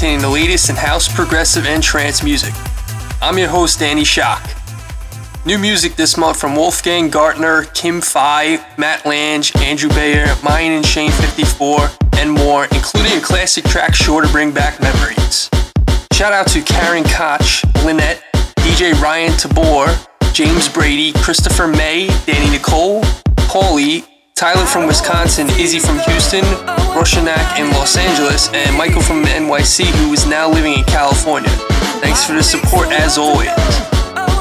containing the latest in house, progressive, and trance music. I'm your host, Danny Shock. New music this month from Wolfgang Gartner, Kim Fai, Matt Lange, Andrew Bayer, Myon and Shane 54, and more, including a classic track sure to bring back memories. Shout out to Karen Koch, Lynette, DJ Ryan Tabor, James Brady, Christopher May, Danny Nicole, Paulie, Tyler from Wisconsin, Izzy from Houston, Roshanak in Los Angeles, and Michael from NYC, who is now living in California. Thanks for the support as always.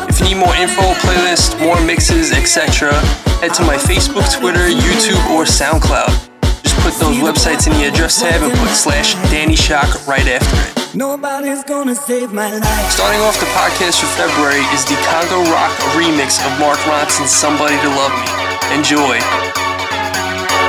If you need more info, playlists, more mixes, etc., head to my Facebook, Twitter, YouTube, or SoundCloud Just put those websites in the address tab and put slash Danny Shock right after it. Nobody's gonna save my life. Starting off the podcast for February is the Congorock remix of Mark Ronson's Somebody to Love Me. Enjoy.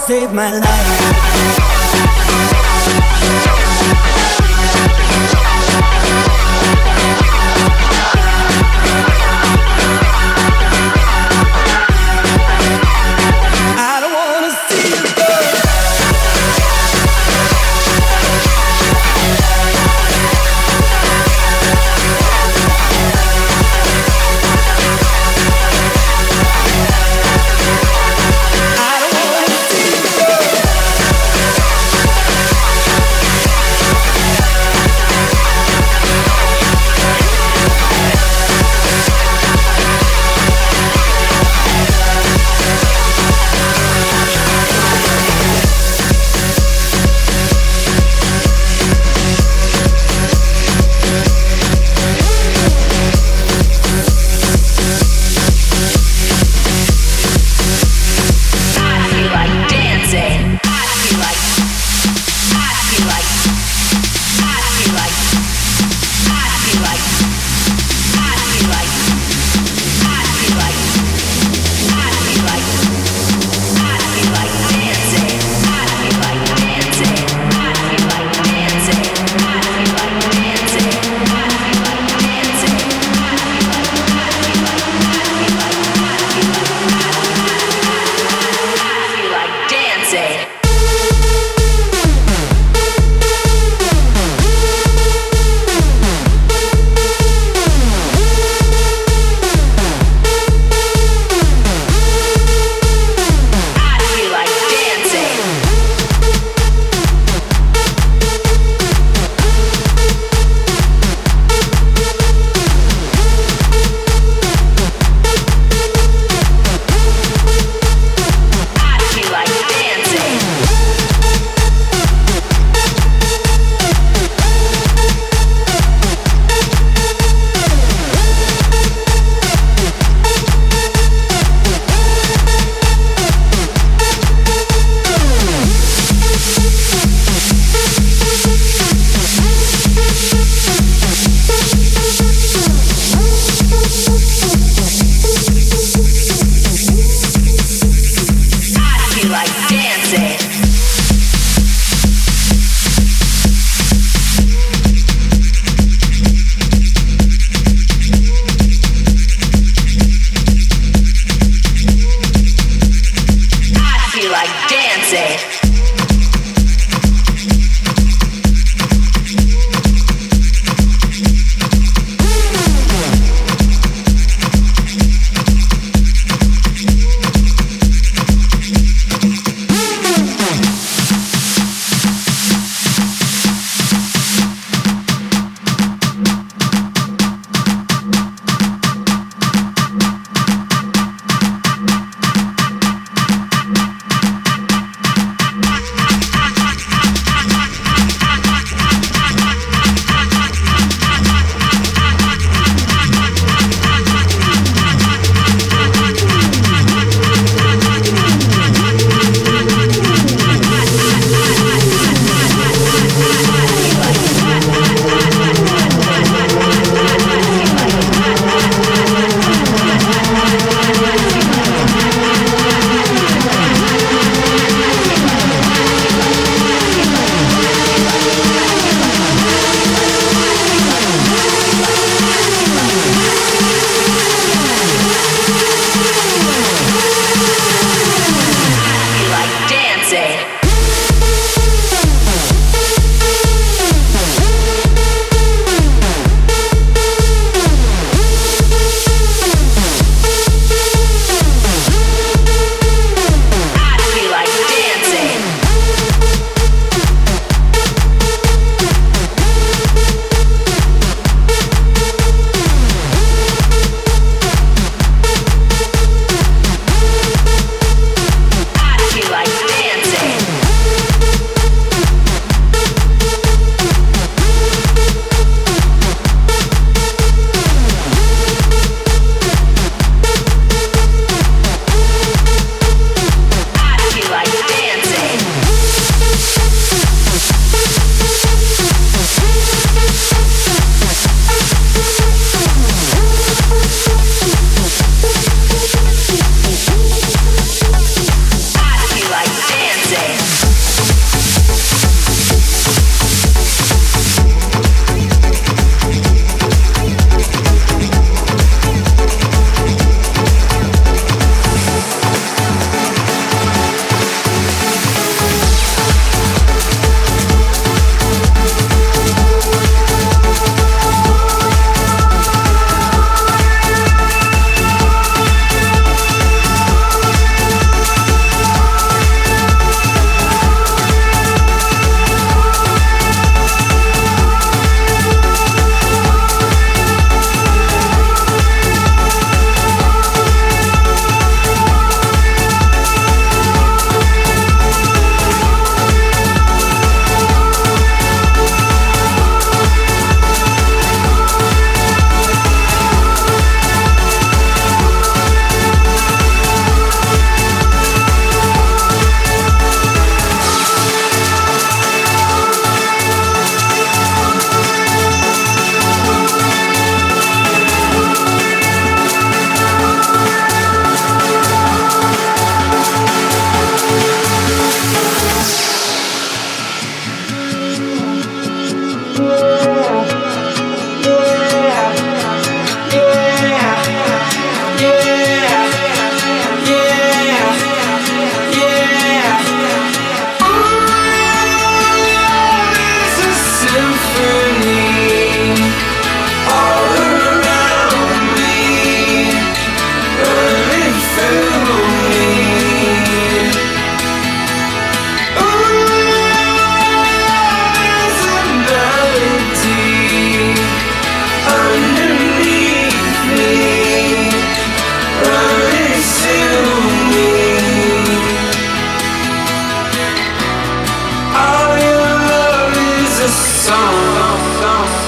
gonna save my life.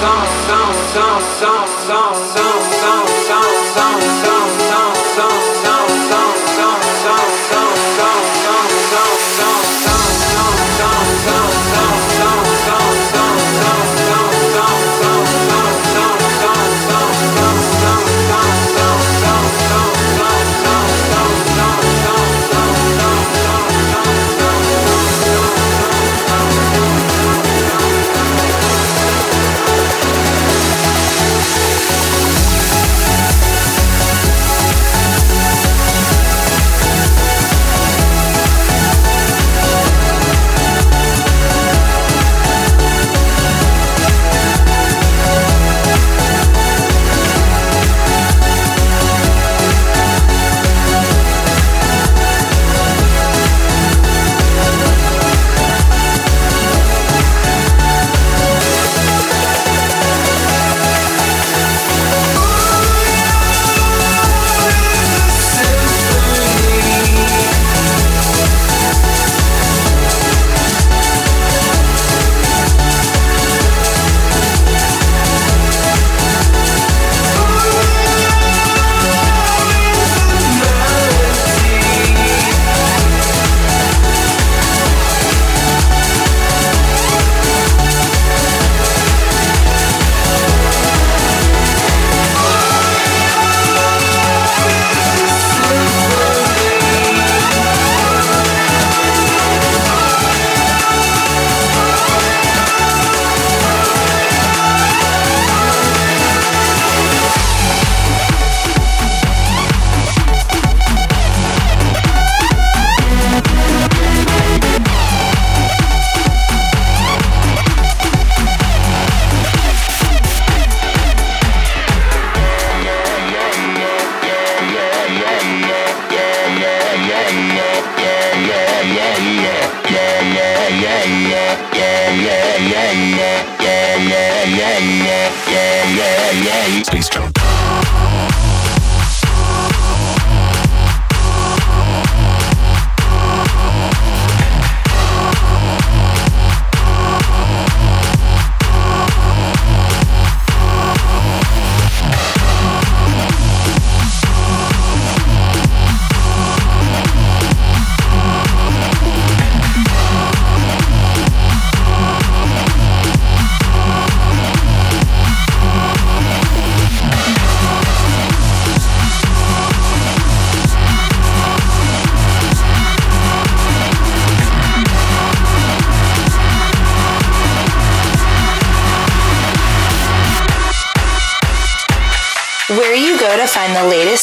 Find the latest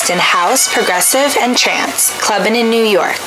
in house, progressive, and trance, clubbing in New York.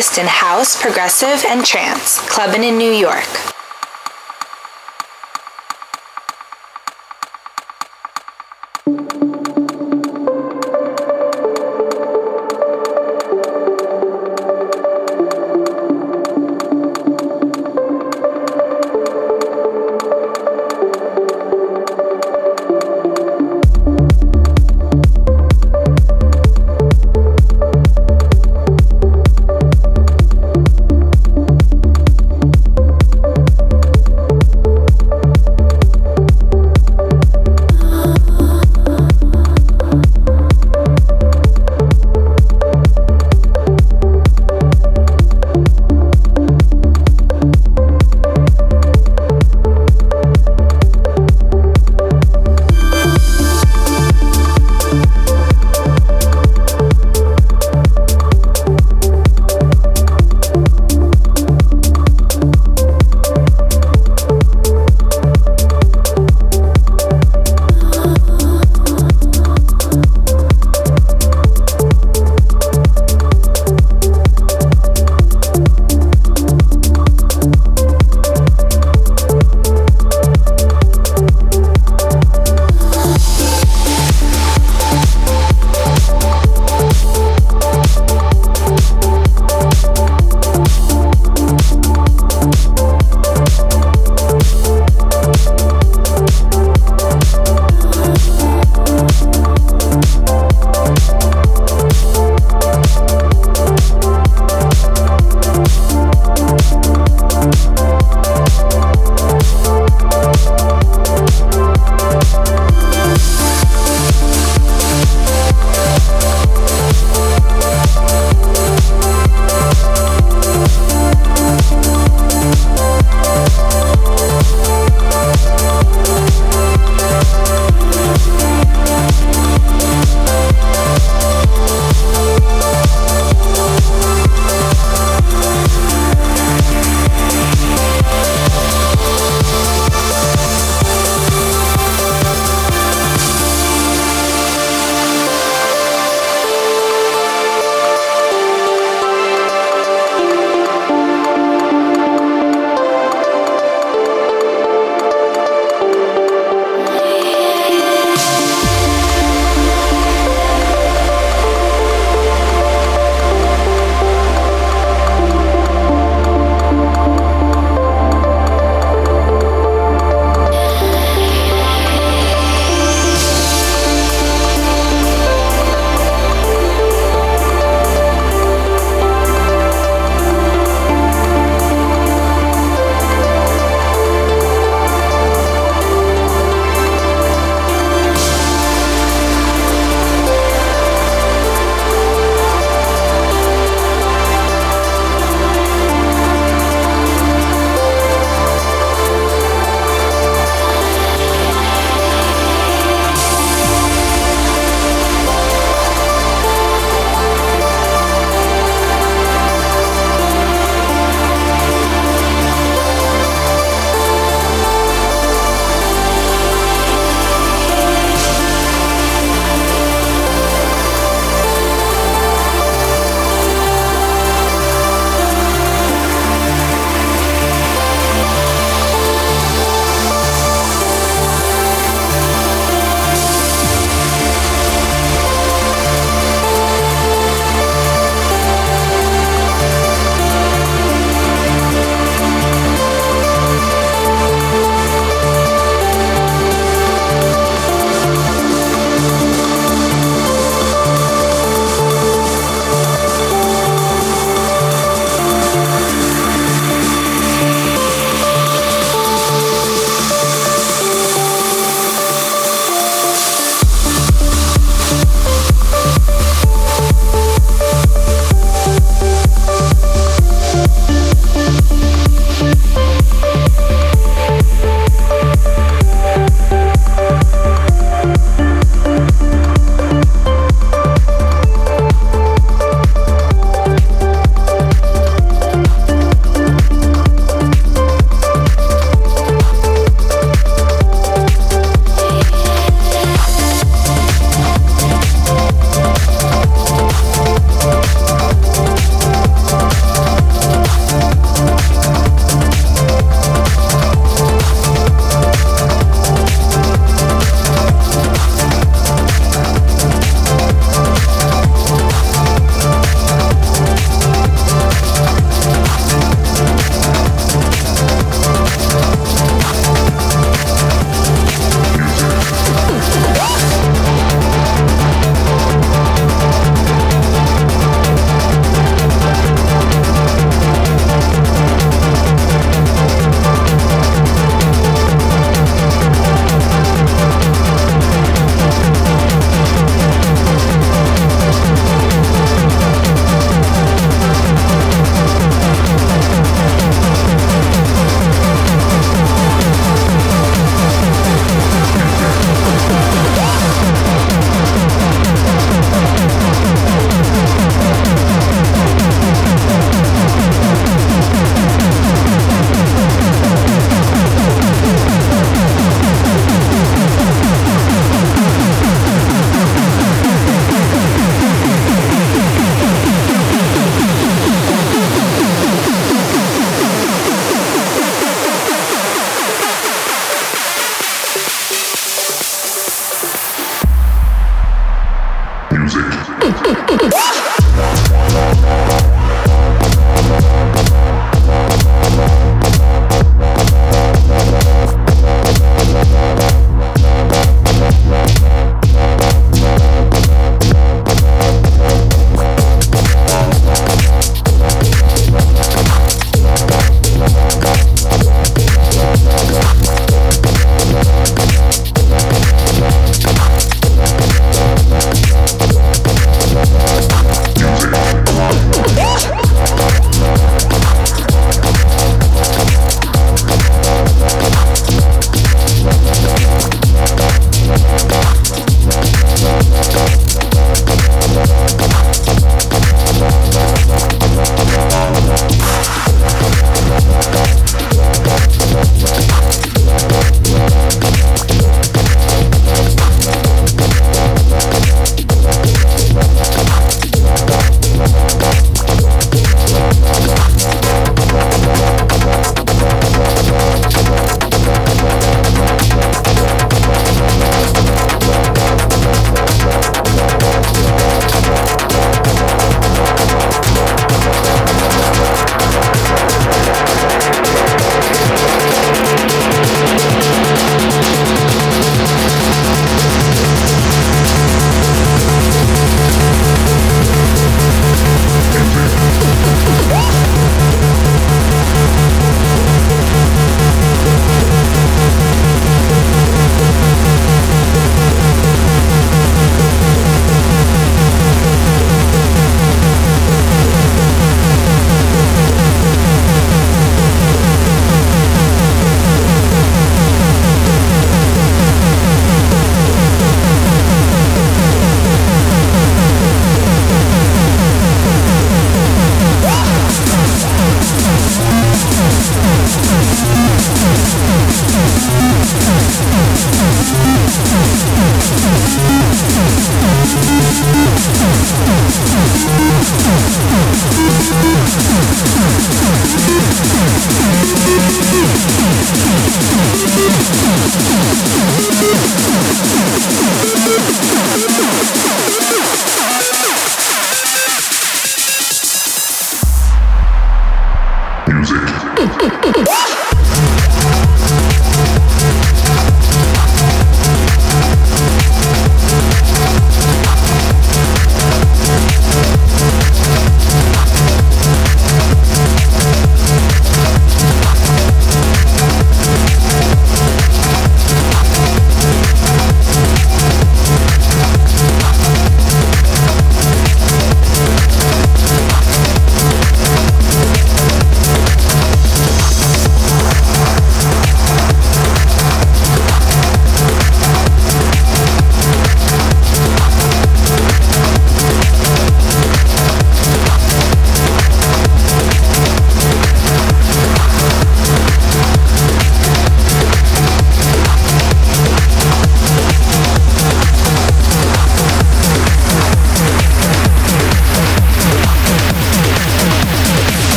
In house, progressive, and trance, clubbing in New York.